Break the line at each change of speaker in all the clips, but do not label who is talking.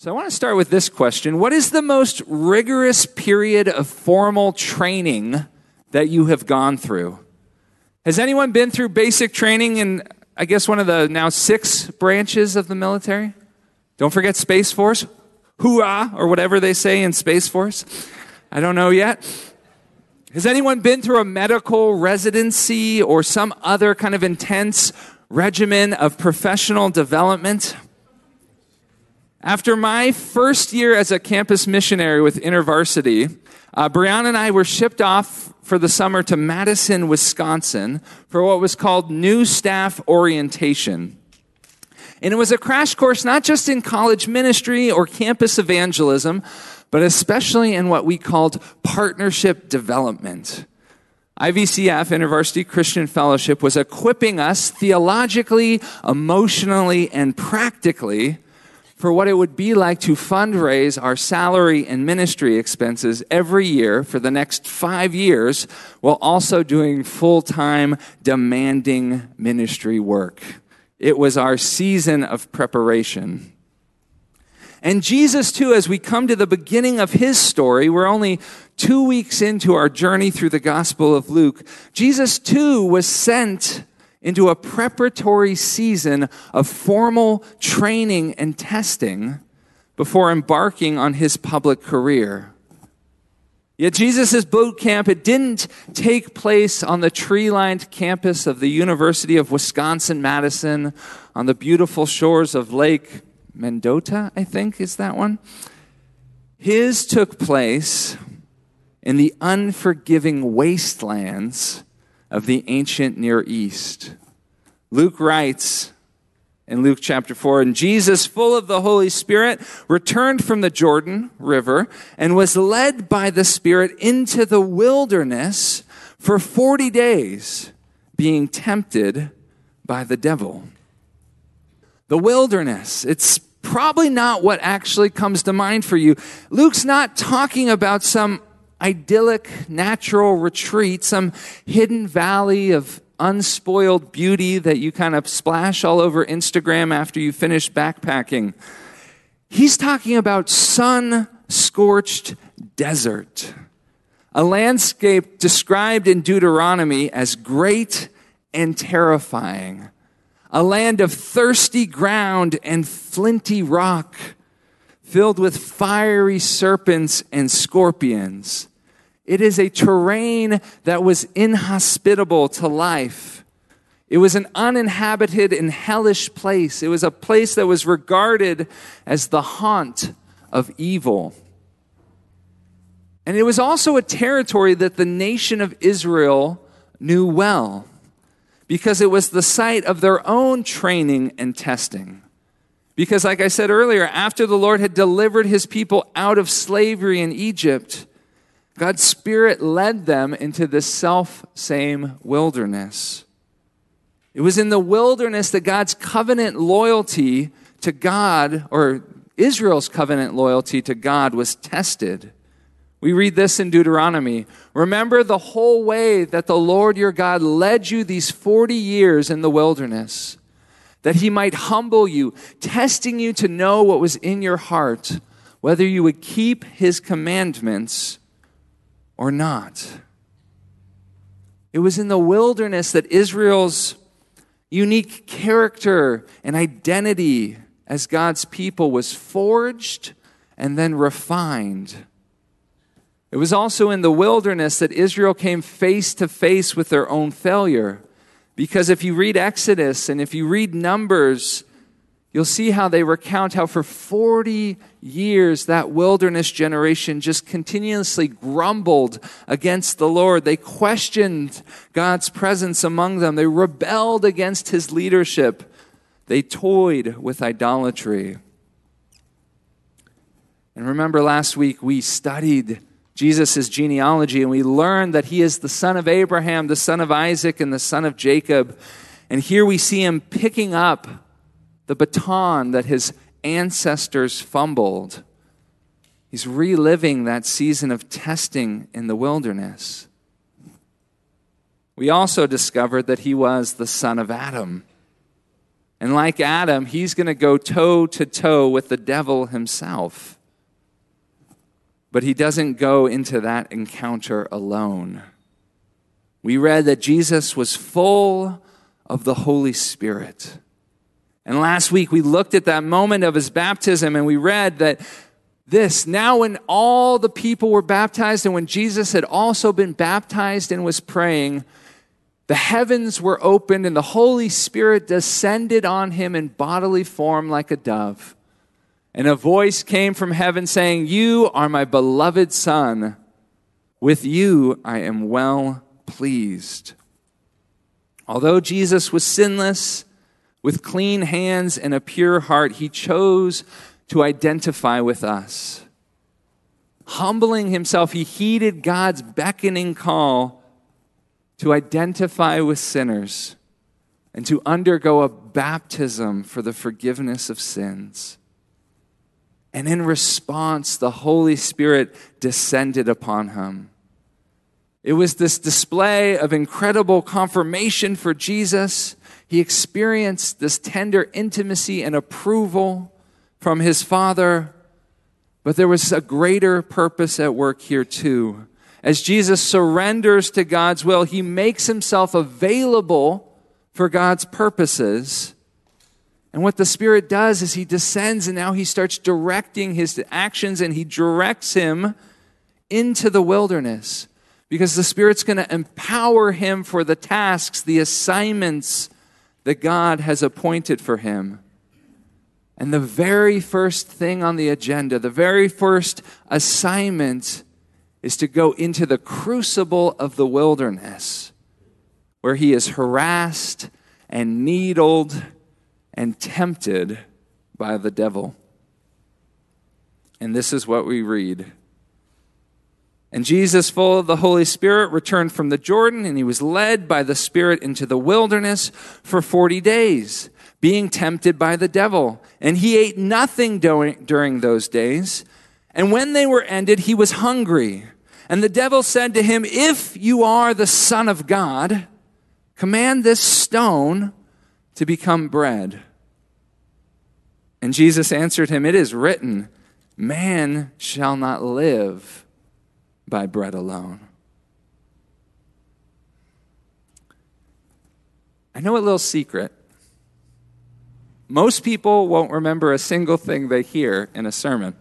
So I want to start with this question What is the most rigorous period of formal training that you have gone through? Has anyone been through basic training in, I guess, one of the now six branches of the military? Don't forget Space Force. Hoorah, or whatever they say in Space Force. I don't know yet. Has anyone been through a medical residency or some other kind of intense regimen of professional development? After my first year as a campus missionary with InterVarsity, uh, Brianna and I were shipped off for the summer to Madison, Wisconsin for what was called New Staff Orientation. And it was a crash course not just in college ministry or campus evangelism, but especially in what we called partnership development. IVCF, InterVarsity Christian Fellowship, was equipping us theologically, emotionally, and practically for what it would be like to fundraise our salary and ministry expenses every year for the next five years while also doing full time, demanding ministry work. It was our season of preparation. And Jesus, too, as we come to the beginning of his story, we're only two weeks into our journey through the Gospel of Luke. Jesus, too, was sent into a preparatory season of formal training and testing before embarking on his public career. Yet Jesus' boot camp, it didn't take place on the tree-lined campus of the University of Wisconsin-Madison on the beautiful shores of Lake Mendota, I think is that one. His took place in the unforgiving wastelands of the ancient Near East. Luke writes in Luke chapter 4, and Jesus, full of the Holy Spirit, returned from the Jordan River and was led by the Spirit into the wilderness for 40 days, being tempted by the devil. The wilderness, it's probably not what actually comes to mind for you. Luke's not talking about some idyllic natural retreat, some hidden valley of unspoiled beauty that you kind of splash all over Instagram after you finish backpacking. He's talking about sun scorched desert, a landscape described in Deuteronomy as great and terrifying, a land of thirsty ground and flinty rock filled with fiery serpents and scorpions. It is a terrain that was inhospitable to life. It was an uninhabited and hellish place. It was a place that was regarded as the haunt of evil. And it was also a territory that the nation of Israel knew well because it was the site of their own training and testing. Because, like I said earlier, after the Lord had delivered his people out of slavery in Egypt, God's Spirit led them into this self same wilderness. It was in the wilderness that God's covenant loyalty to God, or Israel's covenant loyalty to God, was tested. We read this in Deuteronomy. Remember the whole way that the Lord your God led you these 40 years in the wilderness that he might humble you, testing you to know what was in your heart, whether you would keep his commandments or not. It was in the wilderness that Israel's unique character and identity as God's people was forged and then refined. It was also in the wilderness that Israel came face to face with their own failure. Because if you read Exodus and if you read Numbers, you'll see how they recount how for 40 years that wilderness generation just continuously grumbled against the Lord. They questioned God's presence among them. They rebelled against his leadership. They toyed with idolatry. And remember last week we studied Jesus' genealogy, and we learn that he is the son of Abraham, the son of Isaac, and the son of Jacob. And here we see him picking up the baton that his ancestors fumbled. He's reliving that season of testing in the wilderness. We also discovered that he was the son of Adam. And like Adam, he's going to go toe to toe with the devil himself. But he doesn't go into that encounter alone. We read that Jesus was full of the Holy Spirit. And last week we looked at that moment of his baptism and we read that this, now when all the people were baptized and when Jesus had also been baptized and was praying, the heavens were opened and the Holy Spirit descended on him in bodily form like a dove. And a voice came from heaven saying, You are my beloved Son. With you I am well pleased. Although Jesus was sinless, with clean hands and a pure heart, he chose to identify with us. Humbling himself, he heeded God's beckoning call to identify with sinners and to undergo a baptism for the forgiveness of sins. And in response, the Holy Spirit descended upon him. It was this display of incredible confirmation for Jesus. He experienced this tender intimacy and approval from his Father. But there was a greater purpose at work here, too. As Jesus surrenders to God's will, he makes himself available for God's purposes. And what the Spirit does is he descends and now he starts directing his actions and he directs him into the wilderness because the Spirit's going to empower him for the tasks, the assignments that God has appointed for him. And the very first thing on the agenda, the very first assignment is to go into the crucible of the wilderness where he is harassed and needled and tempted by the devil. And this is what we read. And Jesus, full of the Holy Spirit, returned from the Jordan, and he was led by the Spirit into the wilderness for 40 days, being tempted by the devil. And he ate nothing during, those days. And when they were ended, he was hungry. And the devil said to him, If you are the Son of God, command this stone to become bread. And Jesus answered him, It is written, Man shall not live by bread alone. I know a little secret. Most people won't remember a single thing they hear in a sermon.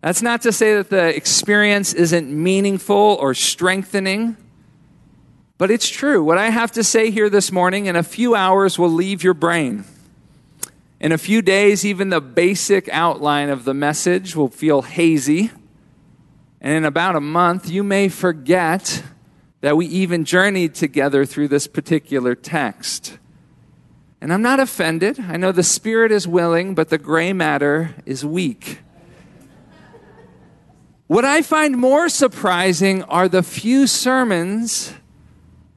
That's not to say that the experience isn't meaningful or strengthening, but it's true. What I have to say here this morning in a few hours will leave your brain. In a few days, even the basic outline of the message will feel hazy. And in about a month, you may forget that we even journeyed together through this particular text. And I'm not offended. I know the spirit is willing, but the gray matter is weak. What I find more surprising are the few sermons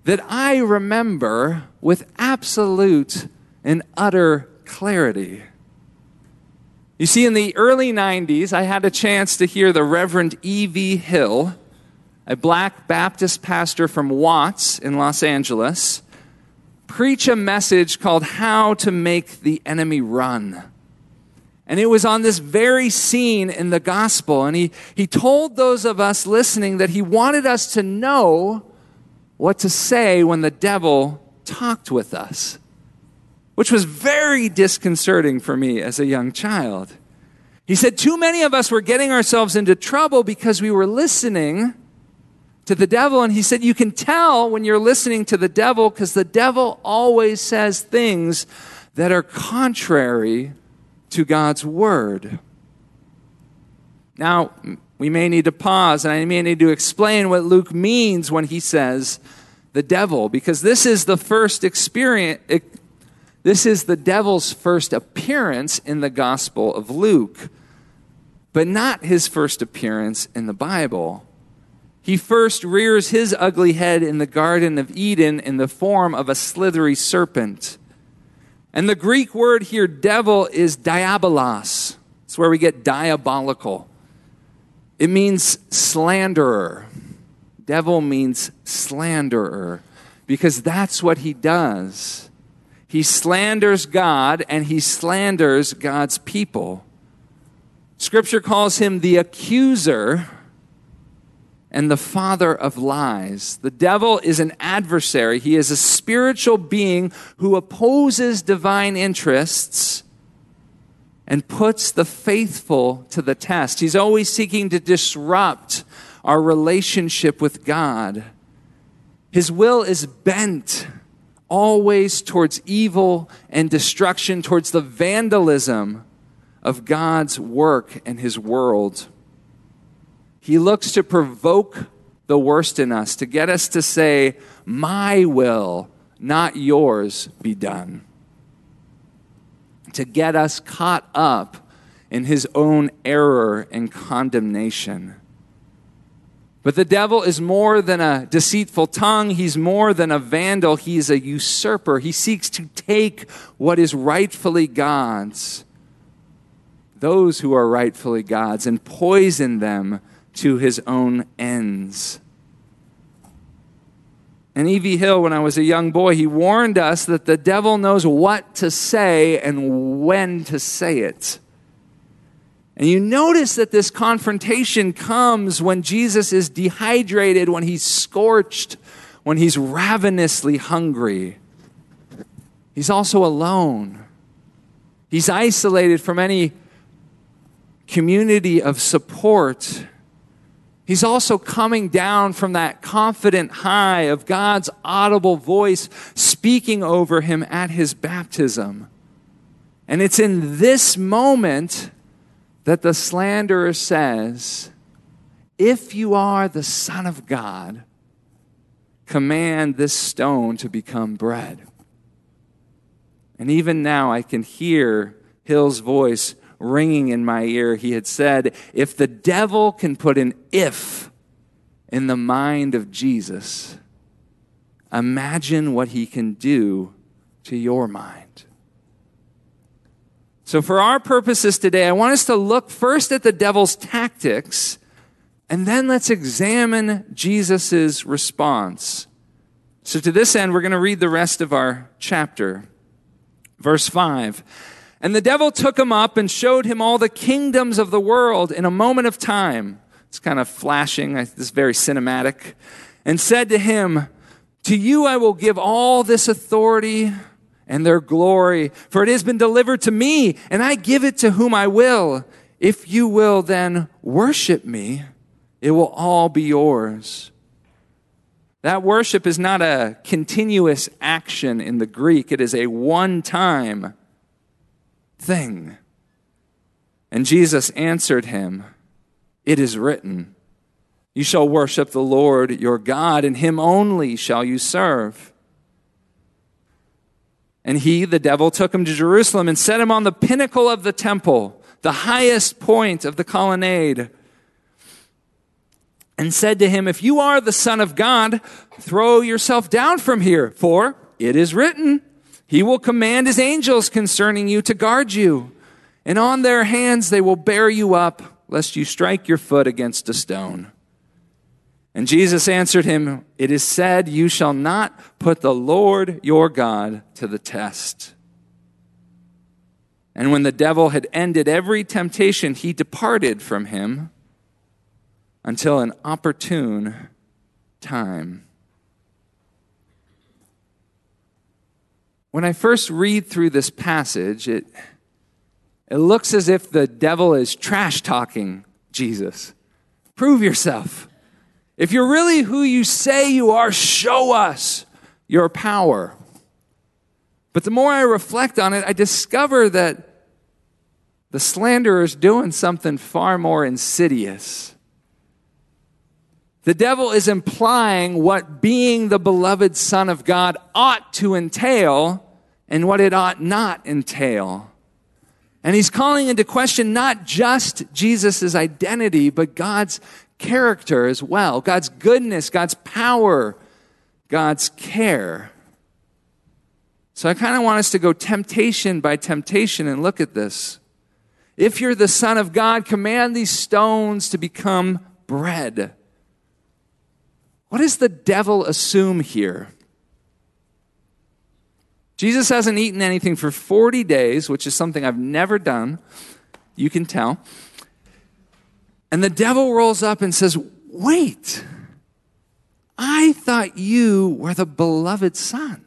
that I remember with absolute and utter clarity. You see, in the early 90s, I had a chance to hear the Reverend E.V. Hill, a black Baptist pastor from Watts in Los Angeles, preach a message called How to Make the Enemy Run. And it was on this very scene in the gospel. And he, he told those of us listening that he wanted us to know what to say when the devil talked with us, which was very disconcerting for me as a young child. He said, Too many of us were getting ourselves into trouble because we were listening to the devil. And he said, You can tell when you're listening to the devil because the devil always says things that are contrary to God's Word. Now, we may need to pause and I may need to explain what Luke means when he says the devil, because this is the first experience, this is the devil's first appearance in the Gospel of Luke, but not his first appearance in the Bible. He first rears his ugly head in the Garden of Eden in the form of a slithery serpent. And the Greek word here, devil, is diabolos. It's where we get diabolical. It means slanderer. Devil means slanderer because that's what he does. He slanders God and he slanders God's people. Scripture calls him the accuser and the father of lies. The devil is an adversary. He is a spiritual being who opposes divine interests and puts the faithful to the test. He's always seeking to disrupt our relationship with God. His will is bent always towards evil and destruction, towards the vandalism of God's work and His world. He looks to provoke the worst in us, to get us to say, My will, not yours, be done. To get us caught up in his own error and condemnation. But the devil is more than a deceitful tongue. He's more than a vandal. He's a usurper. He seeks to take what is rightfully God's, those who are rightfully God's, and poison them to his own ends. And E.V. Hill, when I was a young boy, he warned us that the devil knows what to say and when to say it. And you notice that this confrontation comes when Jesus is dehydrated, when he's scorched, when he's ravenously hungry. He's also alone. He's isolated from any community of support. He's also coming down from that confident high of God's audible voice speaking over him at his baptism. And it's in this moment that the slanderer says, If you are the Son of God, command this stone to become bread. And even now, I can hear Hill's voice ringing in my ear. He had said, If the devil can put an if in the mind of Jesus, imagine what he can do to your mind. So, for our purposes today, I want us to look first at the devil's tactics, and then let's examine Jesus' response. So, to this end, we're going to read the rest of our chapter. Verse 5. And the devil took him up and showed him all the kingdoms of the world in a moment of time. It's kind of flashing, it's very cinematic. And said to him, To you I will give all this authority and their glory, for it has been delivered to me, and I give it to whom I will. If you will then worship me, it will all be yours. That worship is not a continuous action in the Greek, it is a one time thing. And Jesus answered him, It is written, You shall worship the Lord your God, and him only shall you serve. And he, the devil, took him to Jerusalem and set him on the pinnacle of the temple, the highest point of the colonnade, and said to him, If you are the Son of God, throw yourself down from here, for it is written, He will command His angels concerning you to guard you, and on their hands they will bear you up, lest you strike your foot against a stone. And Jesus answered him, It is said, You shall not put the Lord your God to the test. And when the devil had ended every temptation, he departed from him until an opportune time. When I first read through this passage, it, it looks as if the devil is trash talking Jesus. Prove yourself. If you're really who you say you are, show us your power. But the more I reflect on it, I discover that the slanderer is doing something far more insidious. The devil is implying what being the beloved Son of God ought to entail and what it ought not entail. And he's calling into question not just Jesus' identity, but God's character as well God's goodness, God's power, God's care. So I kind of want us to go temptation by temptation and look at this. If you're the Son of God, command these stones to become bread. What does the devil assume here? Jesus hasn't eaten anything for 40 days, which is something I've never done. You can tell. And the devil rolls up and says, Wait, I thought you were the beloved Son,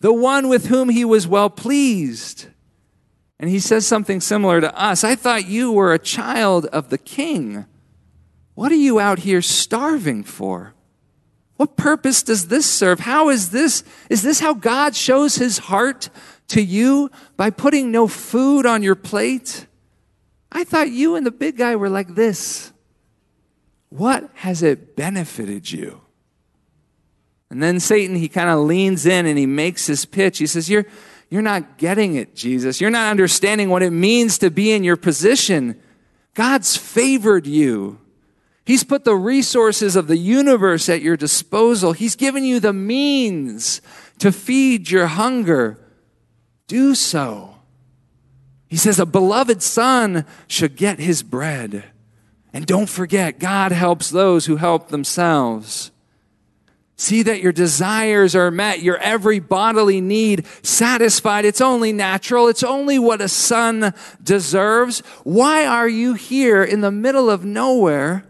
the one with whom he was well pleased. And he says something similar to us. I thought you were a child of the king. What are you out here starving for? What purpose does this serve? How is this? Is this how God shows his heart to you? By putting no food on your plate? I thought you and the big guy were like this. What has it benefited you? And then Satan, he kind of leans in and he makes his pitch. He says, You're, you're not getting it, Jesus. You're not understanding what it means to be in your position. God's favored you. He's put the resources of the universe at your disposal. He's given you the means to feed your hunger. Do so. He says, A beloved son should get his bread. And don't forget, God helps those who help themselves. See that your desires are met, your every bodily need satisfied. It's only natural. It's only what a son deserves. Why are you here in the middle of nowhere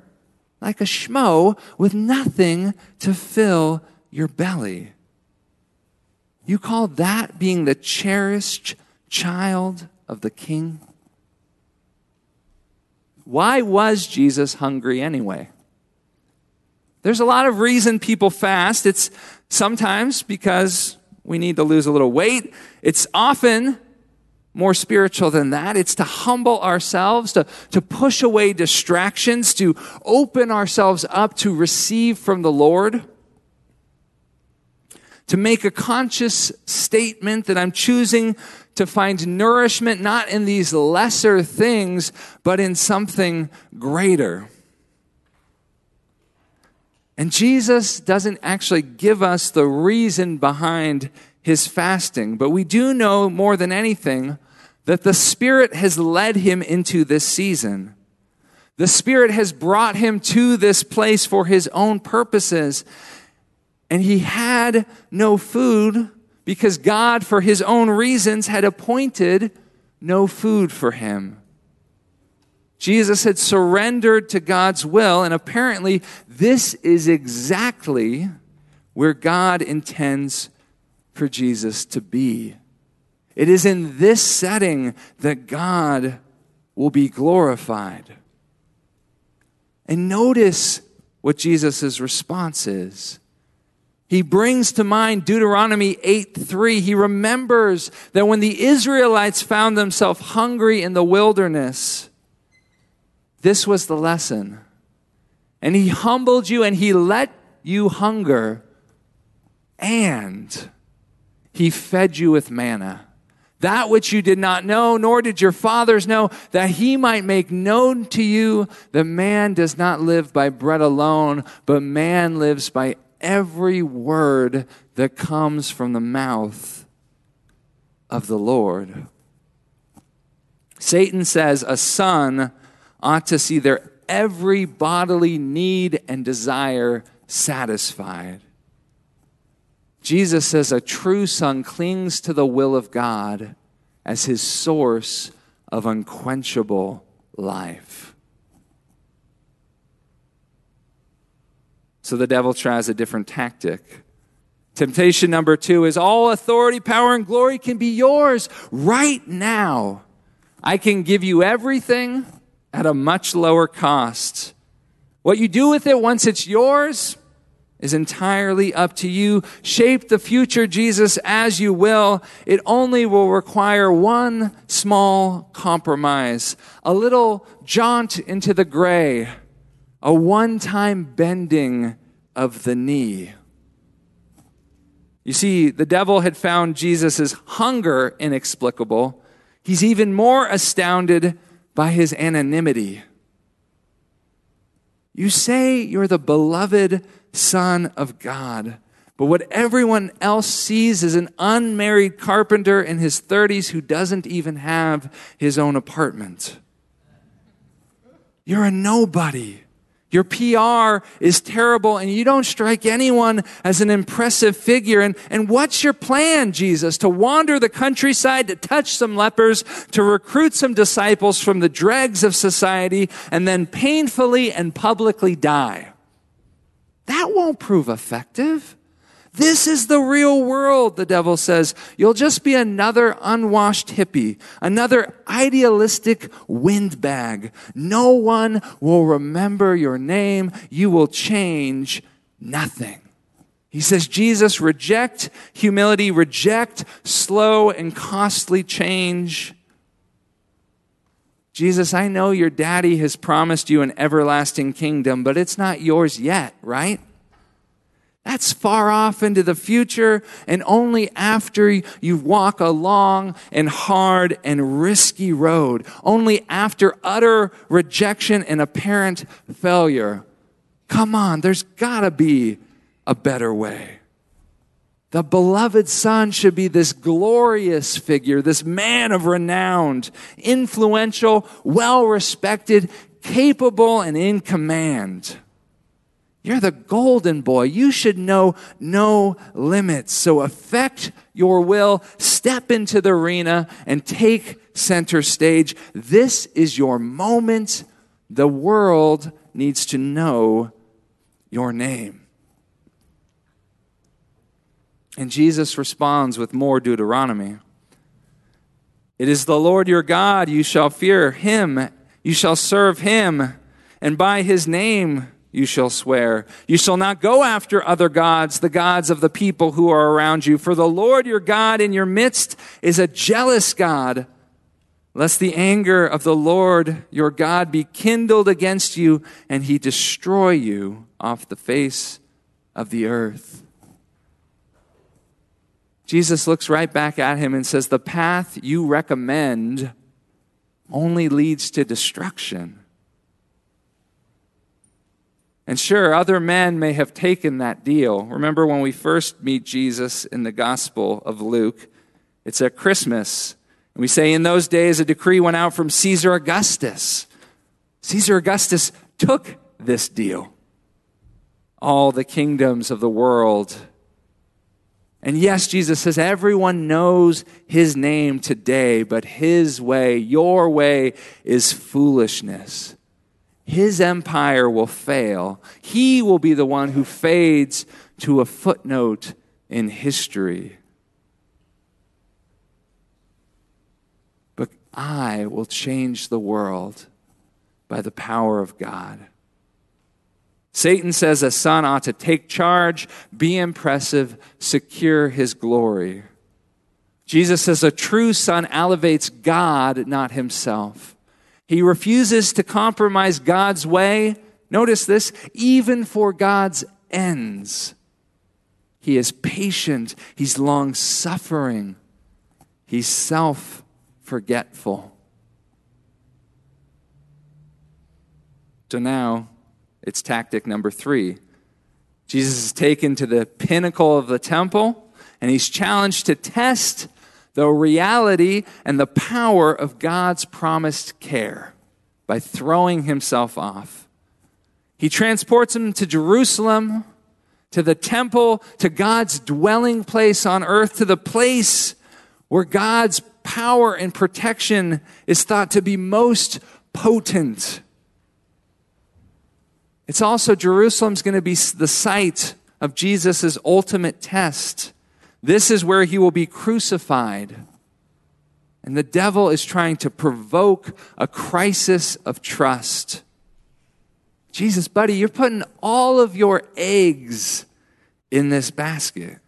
like a schmo with nothing to fill your belly? You call that being the cherished child of the king? Why was Jesus hungry anyway? There's a lot of reason people fast. It's sometimes because we need to lose a little weight. It's often more spiritual than that. It's to humble ourselves, to, to push away distractions, to open ourselves up to receive from the Lord, to make a conscious statement that I'm choosing to find nourishment not in these lesser things, but in something greater. And Jesus doesn't actually give us the reason behind his fasting, but we do know more than anything that the Spirit has led him into this season. The Spirit has brought him to this place for his own purposes. And he had no food because God, for his own reasons, had appointed no food for him. Jesus had surrendered to God's will, and apparently, this is exactly where God intends for Jesus to be. It is in this setting that God will be glorified. And notice what Jesus' response is. He brings to mind Deuteronomy 8 3. He remembers that when the Israelites found themselves hungry in the wilderness, this was the lesson. And he humbled you and he let you hunger, and he fed you with manna that which you did not know, nor did your fathers know, that he might make known to you that man does not live by bread alone, but man lives by every word that comes from the mouth of the Lord. Satan says a son ought to see their every bodily need and desire satisfied. Jesus says a true son clings to the will of God as his source of unquenchable life. So the devil tries a different tactic. Temptation number two is all authority, power, and glory can be yours right now. I can give you everything at a much lower cost. What you do with it once it's yours, is entirely up to you. Shape the future, Jesus, as you will. It only will require one small compromise, a little jaunt into the gray, a one time bending of the knee. You see, the devil had found Jesus' hunger inexplicable. He's even more astounded by his anonymity. You say you're the beloved Son of God. But what everyone else sees is an unmarried carpenter in his 30s who doesn't even have his own apartment. You're a nobody. Your PR is terrible and you don't strike anyone as an impressive figure. And, and what's your plan, Jesus? To wander the countryside, to touch some lepers, to recruit some disciples from the dregs of society, and then painfully and publicly die. That won't prove effective. This is the real world, the devil says. You'll just be another unwashed hippie, another idealistic windbag. No one will remember your name. You will change nothing. He says, Jesus, reject humility, reject slow and costly change. Jesus, I know your daddy has promised you an everlasting kingdom, but it's not yours yet, right? That's far off into the future, and only after you walk a long and hard and risky road, only after utter rejection and apparent failure. Come on, there's gotta be a better way. The beloved son should be this glorious figure, this man of renown, influential, well respected, capable, and in command. You're the golden boy. You should know no limits. So affect your will, step into the arena, and take center stage. This is your moment. The world needs to know your name. And Jesus responds with more Deuteronomy. It is the Lord your God. You shall fear him. You shall serve him. And by his name, you shall swear. You shall not go after other gods, the gods of the people who are around you. For the Lord your God in your midst is a jealous God, lest the anger of the Lord your God be kindled against you and he destroy you off the face of the earth. Jesus looks right back at him and says, The path you recommend only leads to destruction. And sure, other men may have taken that deal. Remember when we first meet Jesus in the Gospel of Luke? It's at Christmas. And we say, in those days, a decree went out from Caesar Augustus. Caesar Augustus took this deal. All the kingdoms of the world. And yes, Jesus says everyone knows his name today, but his way, your way, is foolishness his empire will fail. He will be the one who fades to a footnote in history. But I will change the world by the power of God. Satan says a son ought to take charge, be impressive, secure his glory. Jesus says a true son elevates God, not himself. He refuses to compromise God's way. Notice this, even for God's ends. He is patient, he's long suffering, he's self forgetful. So now it's tactic number three. Jesus is taken to the pinnacle of the temple and he's challenged to test the reality and the power of God's promised care by throwing himself off. He transports him to Jerusalem, to the temple, to God's dwelling place on earth, to the place where God's power and protection is thought to be most potent. It's also Jerusalem's going to be the site of Jesus' ultimate test. This is where he will be crucified. And the devil is trying to provoke a crisis of trust. Jesus, buddy, you're putting all of your eggs in this basket.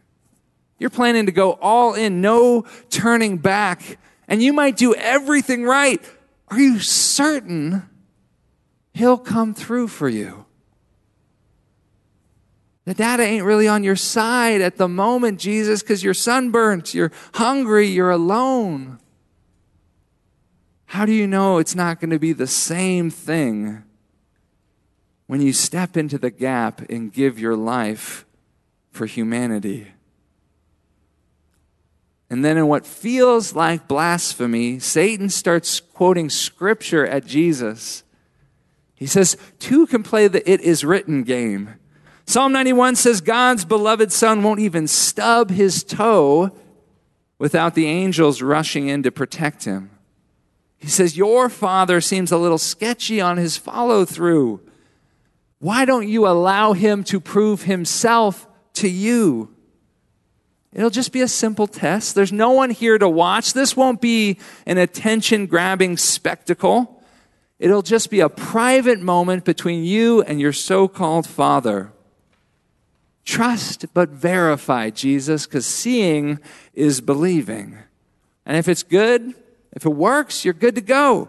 You're planning to go all in, no turning back, and you might do everything right. Are you certain he'll come through for you? The data ain't really on your side at the moment, Jesus, because you're sunburnt, you're hungry, you're alone. How do you know it's not going to be the same thing when you step into the gap and give your life for humanity? And then, in what feels like blasphemy, Satan starts quoting scripture at Jesus He says, two can play the it is written game. Psalm 91 says God's beloved son won't even stub his toe without the angels rushing in to protect him. He says, Your father seems a little sketchy on his follow through. Why don't you allow him to prove himself to you? It'll just be a simple test. There's no one here to watch. This won't be an attention grabbing spectacle. It'll just be a private moment between you and your so called father. Trust but verify Jesus because seeing is believing. And if it's good, if it works, you're good to go.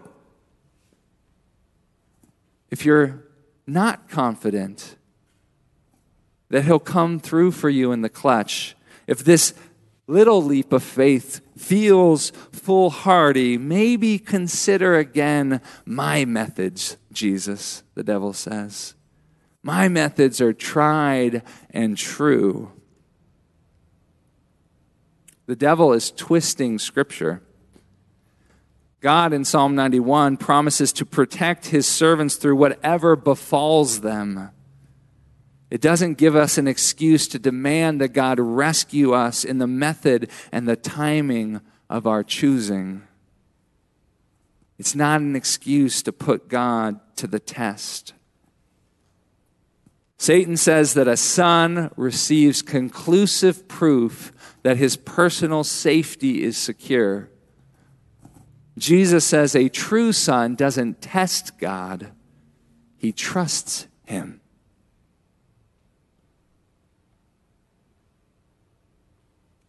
If you're not confident that He'll come through for you in the clutch, if this little leap of faith feels foolhardy, maybe consider again my methods, Jesus, the devil says. My methods are tried and true. The devil is twisting Scripture. God in Psalm 91 promises to protect his servants through whatever befalls them. It doesn't give us an excuse to demand that God rescue us in the method and the timing of our choosing. It's not an excuse to put God to the test. Satan says that a son receives conclusive proof that his personal safety is secure. Jesus says a true son doesn't test God, he trusts him.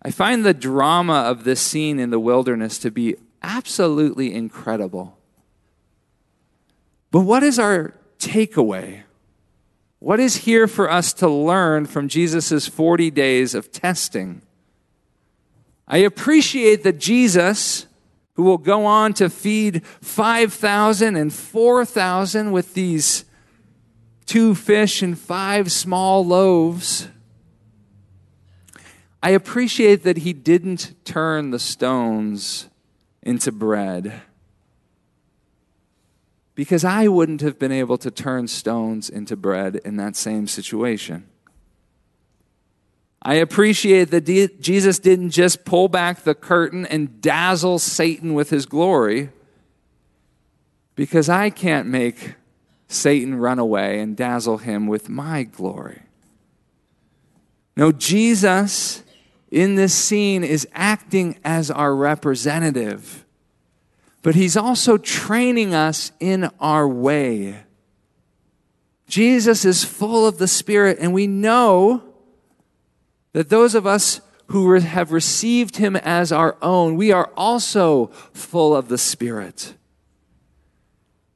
I find the drama of this scene in the wilderness to be absolutely incredible. But what is our takeaway? What is here for us to learn from Jesus' 40 days of testing? I appreciate that Jesus who will go on to feed 5,000 and 4,000 with these two fish and five small loaves. I appreciate that he didn't turn the stones into bread. Because I wouldn't have been able to turn stones into bread in that same situation. I appreciate that Jesus didn't just pull back the curtain and dazzle Satan with his glory, because I can't make Satan run away and dazzle him with my glory. No, Jesus in this scene is acting as our representative, but he's also training us in our way. Jesus is full of the Spirit, and we know that those of us who have received him as our own, we are also full of the Spirit.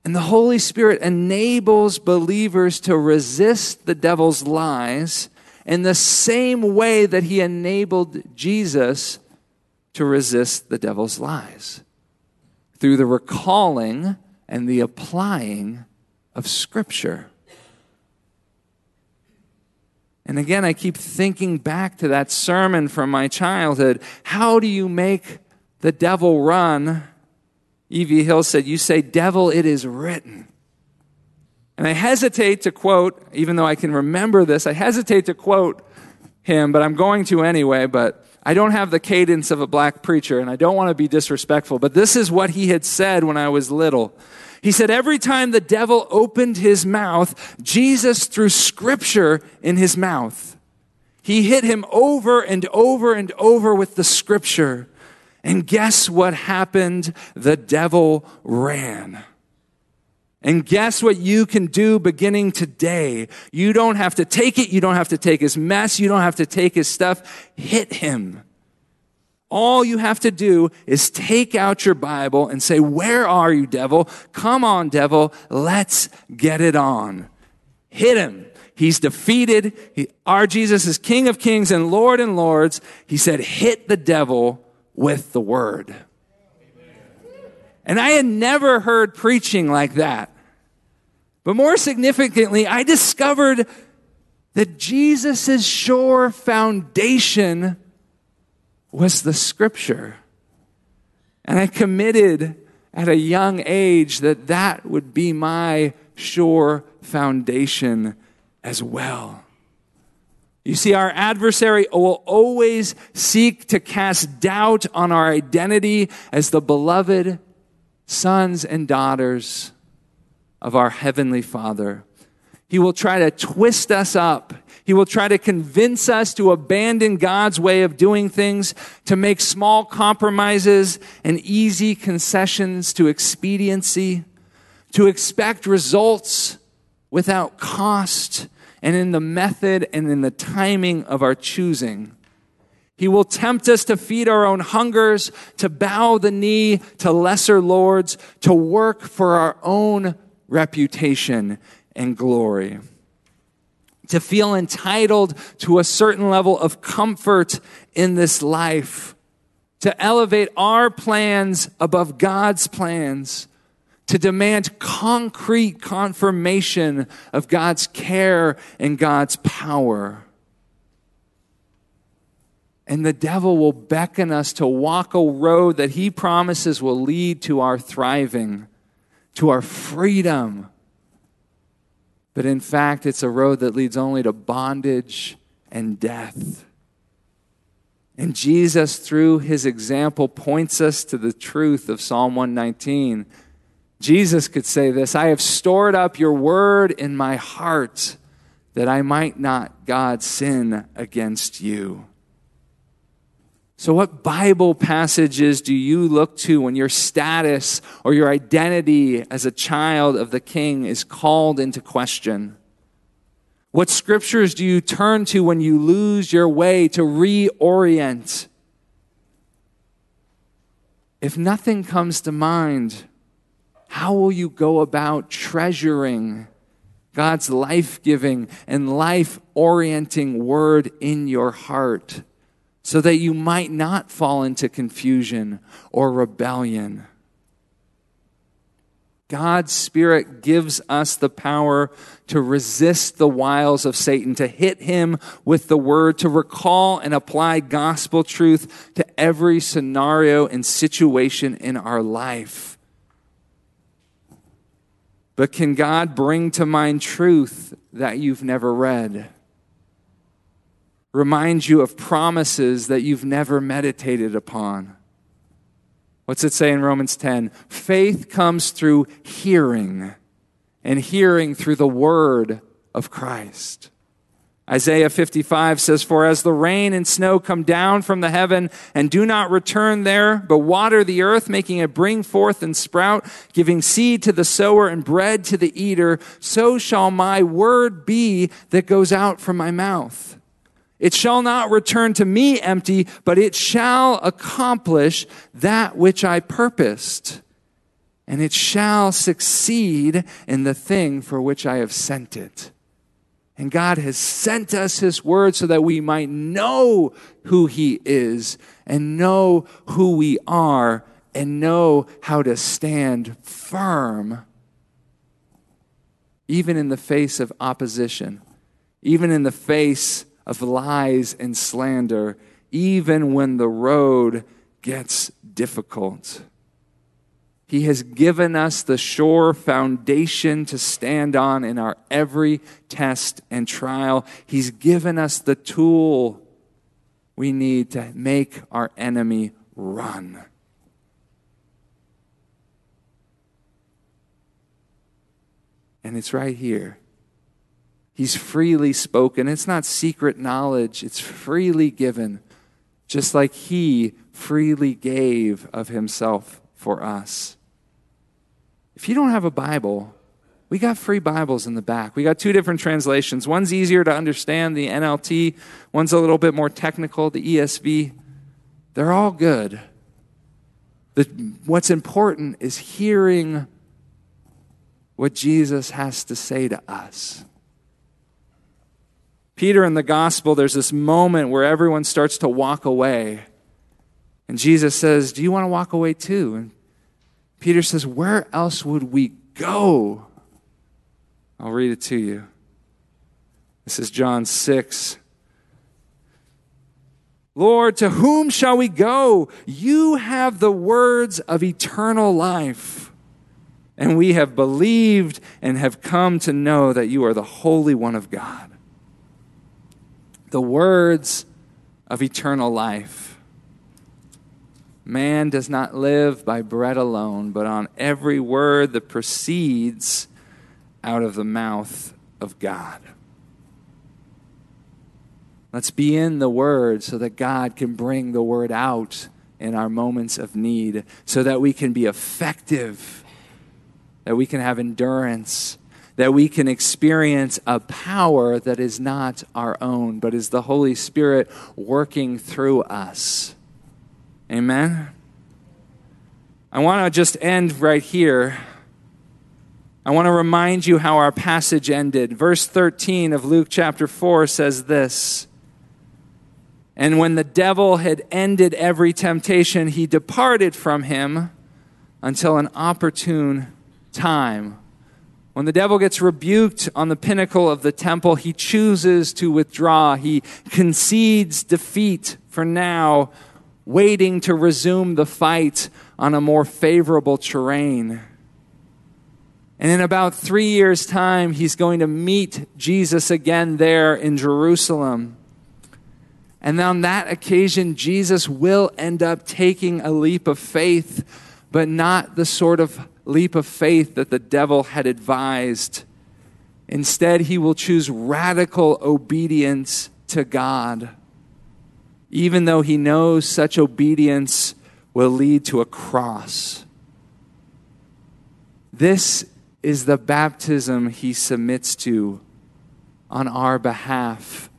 And the Holy Spirit enables believers to resist the devil's lies in the same way that he enabled Jesus to resist the devil's lies through the recalling and the applying of Scripture. And again, I keep thinking back to that sermon from my childhood. How do you make the devil run? E.V. Hill said, You say, Devil, it is written. And I hesitate to quote, even though I can remember this, I hesitate to quote him, but I'm going to anyway. But I don't have the cadence of a black preacher, and I don't want to be disrespectful. But this is what he had said when I was little. He said, every time the devil opened his mouth, Jesus threw scripture in his mouth. He hit him over and over and over with the scripture. And guess what happened? The devil ran. And guess what you can do beginning today? You don't have to take it. You don't have to take his mess. You don't have to take his stuff. Hit him. All you have to do is take out your Bible and say, Where are you, devil? Come on, devil. Let's get it on. Hit him. He's defeated. He, our Jesus is King of kings and Lord and lords. He said, Hit the devil with the word. And I had never heard preaching like that. But more significantly, I discovered that Jesus' sure foundation was the scripture. And I committed at a young age that that would be my sure foundation as well. You see, our adversary will always seek to cast doubt on our identity as the beloved sons and daughters of our Heavenly Father. He will try to twist us up. He will try to convince us to abandon God's way of doing things, to make small compromises and easy concessions to expediency, to expect results without cost and in the method and in the timing of our choosing. He will tempt us to feed our own hungers, to bow the knee to lesser lords, to work for our own reputation and glory. To feel entitled to a certain level of comfort in this life. To elevate our plans above God's plans to demand concrete confirmation of God's care and God's power. And the devil will beckon us to walk a road that he promises will lead to our thriving, to our freedom. But in fact, it's a road that leads only to bondage and death. And Jesus, through his example, points us to the truth of Psalm 119 Jesus could say this I have stored up your word in my heart that I might not, God, sin against you. So, what Bible passages do you look to when your status or your identity as a child of the King is called into question? What scriptures do you turn to when you lose your way to reorient? If nothing comes to mind, how will you go about treasuring God's life giving and life orienting word in your heart so that you might not fall into confusion or rebellion? God's Spirit gives us the power to resist the wiles of Satan, to hit him with the word, to recall and apply gospel truth to every scenario and situation in our life. But can God bring to mind truth that you've never read? Remind you of promises that you've never meditated upon? What's it say in Romans 10? Faith comes through hearing, and hearing through the word of Christ. Isaiah 55 says, For as the rain and snow come down from the heaven and do not return there, but water the earth, making it bring forth and sprout, giving seed to the sower and bread to the eater, so shall my word be that goes out from my mouth. It shall not return to me empty, but it shall accomplish that which I purposed, and it shall succeed in the thing for which I have sent it. And God has sent us His Word so that we might know who He is and know who we are and know how to stand firm, even in the face of opposition, even in the face of lies and slander, even when the road gets difficult. He has given us the sure foundation to stand on in our every test and trial. He's given us the tool we need to make our enemy run. And it's right here. He's freely spoken. It's not secret knowledge, it's freely given, just like He freely gave of Himself for us. If you don't have a Bible, we got free Bibles in the back. We got two different translations. One's easier to understand, the NLT. One's a little bit more technical, the ESV. They're all good. The, what's important is hearing what Jesus has to say to us. Peter in the gospel, there's this moment where everyone starts to walk away. And Jesus says, Do you want to walk away too? And Peter says, Where else would we go? I'll read it to you. This is John 6. Lord, to whom shall we go? You have the words of eternal life. And we have believed and have come to know that you are the Holy One of God. The words of eternal life. Man does not live by bread alone, but on every word that proceeds out of the mouth of God. Let's be in the Word so that God can bring the Word out in our moments of need, so that we can be effective, that we can have endurance, that we can experience a power that is not our own, but is the Holy Spirit working through us. Amen? I want to just end right here. I want to remind you how our passage ended. Verse 13 of Luke chapter 4 says this. And when the devil had ended every temptation, he departed from him until an opportune time. When the devil gets rebuked on the pinnacle of the temple, he chooses to withdraw. He concedes defeat for now, waiting to resume the fight on a more favorable terrain. And in about three years' time, he's going to meet Jesus again there in Jerusalem. And on that occasion, Jesus will end up taking a leap of faith, but not the sort of leap of faith that the devil had advised. Instead, he will choose radical obedience to God, even though he knows such obedience will lead to a cross. This is the baptism he submits to on our behalf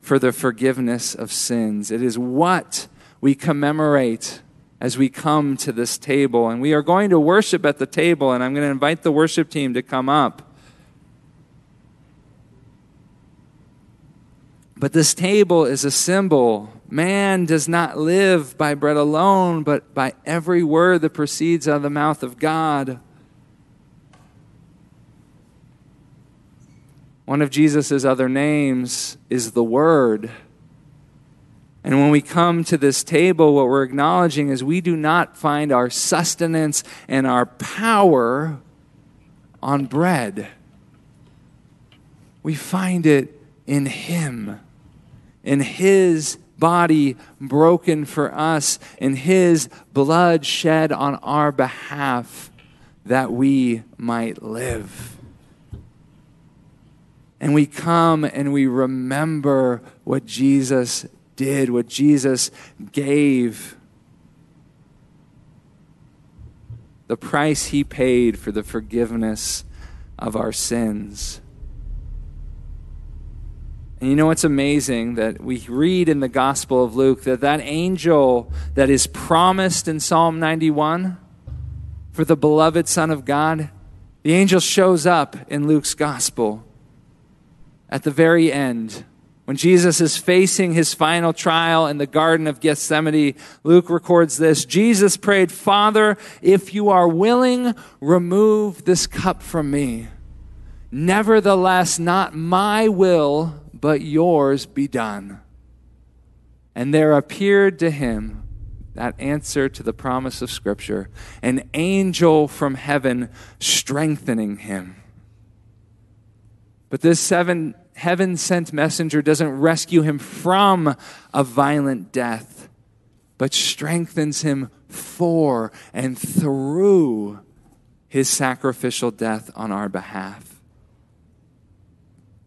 for the forgiveness of sins. It is what we commemorate as we come to this table. And we are going to worship at the table, and I'm going to invite the worship team to come up. But this table is a symbol. Man does not live by bread alone, but by every word that proceeds out of the mouth of God. One of Jesus' other names is the Word. And when we come to this table, what we're acknowledging is we do not find our sustenance and our power on bread. We find it in Him, in His body broken for us, in His blood shed on our behalf that we might live. And we come and we remember what Jesus did, what Jesus gave, the price he paid for the forgiveness of our sins. And you know what's amazing? That we read in the Gospel of Luke that that angel that is promised in Psalm 91 for the beloved Son of God, the angel shows up in Luke's Gospel at the very end, when Jesus is facing his final trial in the Garden of Gethsemane, Luke records this Jesus prayed, Father, if you are willing, remove this cup from me. Nevertheless, not my will, but yours be done. And there appeared to him that answer to the promise of Scripture an angel from heaven strengthening him. But this seven heaven sent messenger doesn't rescue him from a violent death, but strengthens him for and through his sacrificial death on our behalf.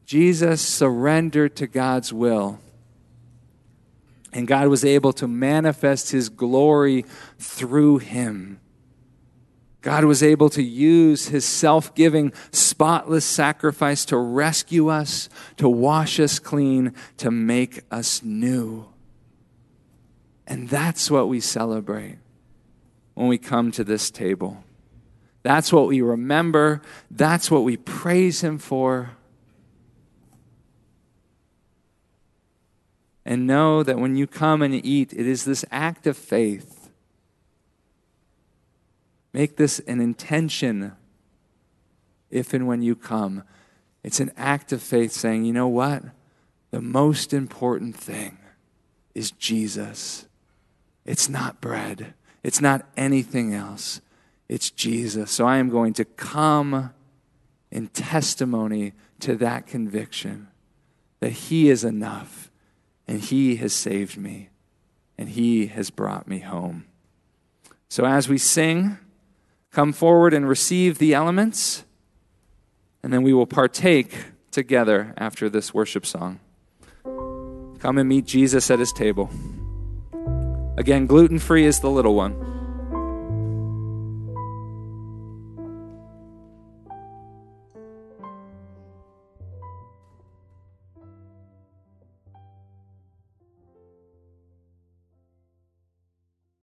Jesus surrendered to God's will. And God was able to manifest his glory through him. God was able to use his self giving, spotless sacrifice to rescue us, to wash us clean, to make us new. And that's what we celebrate when we come to this table. That's what we remember. That's what we praise him for. And know that when you come and eat, it is this act of faith Make this an intention if and when you come. It's an act of faith saying, you know what? The most important thing is Jesus. It's not bread, it's not anything else. It's Jesus. So I am going to come in testimony to that conviction that He is enough and He has saved me and He has brought me home. So as we sing, come forward and receive the elements, and then we will partake together after this worship song. Come and meet Jesus at His table. Again, gluten free is the little one.